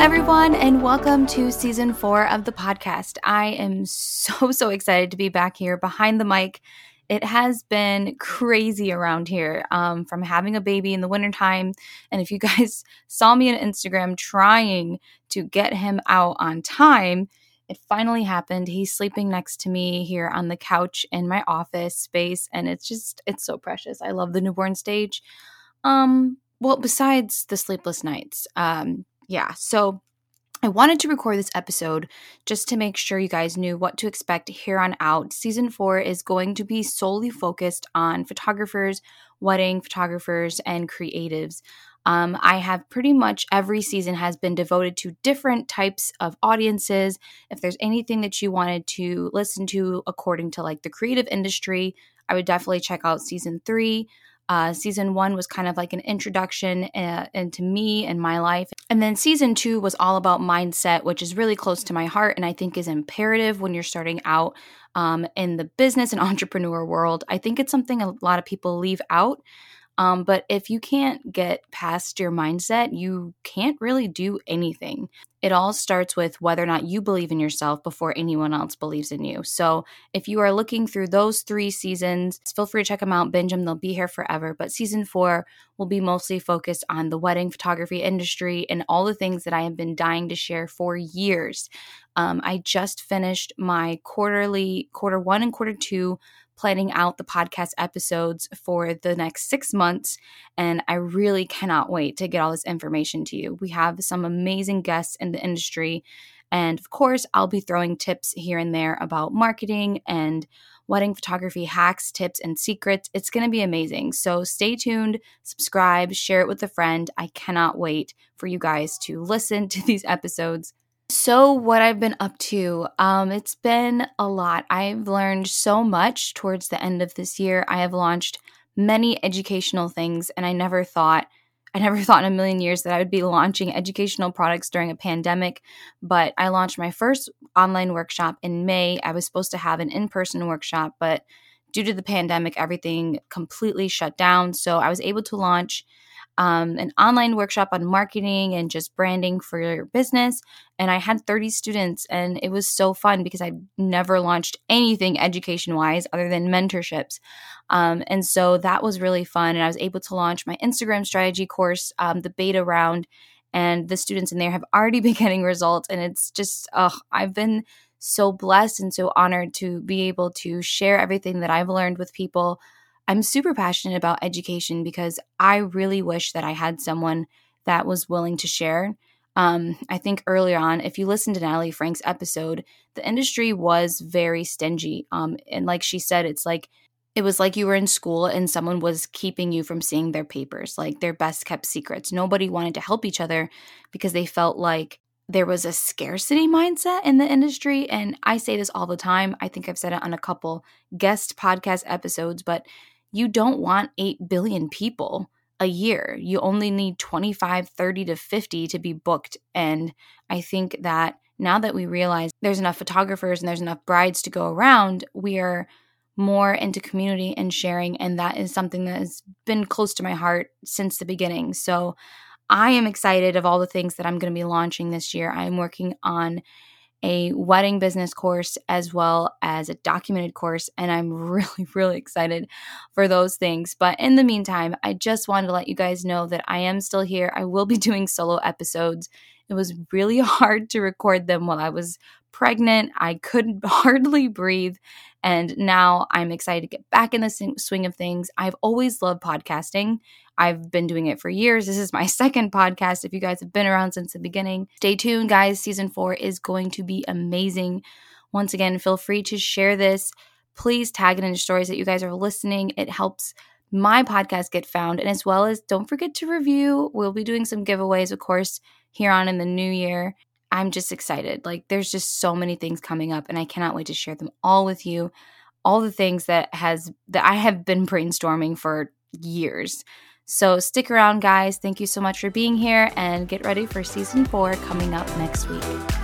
everyone, and welcome to season four of the podcast. I am so, so excited to be back here behind the mic. It has been crazy around here um, from having a baby in the wintertime. And if you guys saw me on Instagram trying to get him out on time, it finally happened. He's sleeping next to me here on the couch in my office space, and it's just, it's so precious. I love the newborn stage. Um, well, besides the sleepless nights, um, yeah. So I wanted to record this episode just to make sure you guys knew what to expect here on out. Season four is going to be solely focused on photographers, wedding photographers, and creatives. Um, I have pretty much every season has been devoted to different types of audiences. If there's anything that you wanted to listen to according to like the creative industry, I would definitely check out season three. Uh, season one was kind of like an introduction uh, into me and my life. And then season two was all about mindset, which is really close to my heart and I think is imperative when you're starting out um, in the business and entrepreneur world. I think it's something a lot of people leave out. Um, but if you can't get past your mindset, you can't really do anything. It all starts with whether or not you believe in yourself before anyone else believes in you. So if you are looking through those three seasons, feel free to check them out, binge them. They'll be here forever. But season four will be mostly focused on the wedding photography industry and all the things that I have been dying to share for years. Um, I just finished my quarterly, quarter one and quarter two planning out the podcast episodes for the next six months. And I really cannot wait to get all this information to you. We have some amazing guests in the industry. And of course, I'll be throwing tips here and there about marketing and wedding photography hacks, tips, and secrets. It's going to be amazing. So stay tuned, subscribe, share it with a friend. I cannot wait for you guys to listen to these episodes. So, what I've been up to, um, it's been a lot. I've learned so much towards the end of this year. I have launched many educational things, and I never thought, I never thought in a million years that I would be launching educational products during a pandemic. But I launched my first online workshop in May. I was supposed to have an in person workshop, but due to the pandemic, everything completely shut down. So, I was able to launch um, an online workshop on marketing and just branding for your business. And I had 30 students, and it was so fun because I've never launched anything education wise other than mentorships. Um, and so that was really fun. And I was able to launch my Instagram strategy course, um, the beta round, and the students in there have already been getting results. And it's just, I've been so blessed and so honored to be able to share everything that I've learned with people I'm super passionate about education because I really wish that I had someone that was willing to share. Um, I think earlier on, if you listen to Natalie Franke's episode, the industry was very stingy. Um, and like she said, it's like it was like you were in school and someone was keeping you from seeing their papers, like their best kept secrets. Nobody wanted to help each other because they felt like there was a scarcity mindset in the industry. And I say this all the time. I think I've said it on a couple guest podcast episodes, but you don't want 8 billion people a year. You only need 25, 30 to 50 to be booked. And I think that now that we realize there's enough photographers and there's enough brides to go around, we are more into community and sharing. And that is something that has been close to my heart since the beginning. So I am excited of all the things that I'm going to be launching this year. I'm working on a wedding business course as well as a documented course. And I'm really, really excited for those things. But in the meantime, I just wanted to let you guys know that I am still here. I will be doing solo episodes. It was really hard to record them while I was pregnant. I couldn't hardly breathe. And now I'm excited to get back in the swing of things. I've always loved podcasting. I've been doing it for years. This is my second podcast. If you guys have been around since the beginning, stay tuned, guys. Season four is going to be amazing. Once again, feel free to share this. Please tag it in your stories that you guys are listening. It helps my podcast get found. And as well as don't forget to review. We'll be doing some giveaways, of course, here on in the new year. I'm just excited. Like there's just so many things coming up and I cannot wait to share them all with you. All the things that has that I have been brainstorming for years. So stick around, guys. Thank you so much for being here and get ready for season four coming up next week.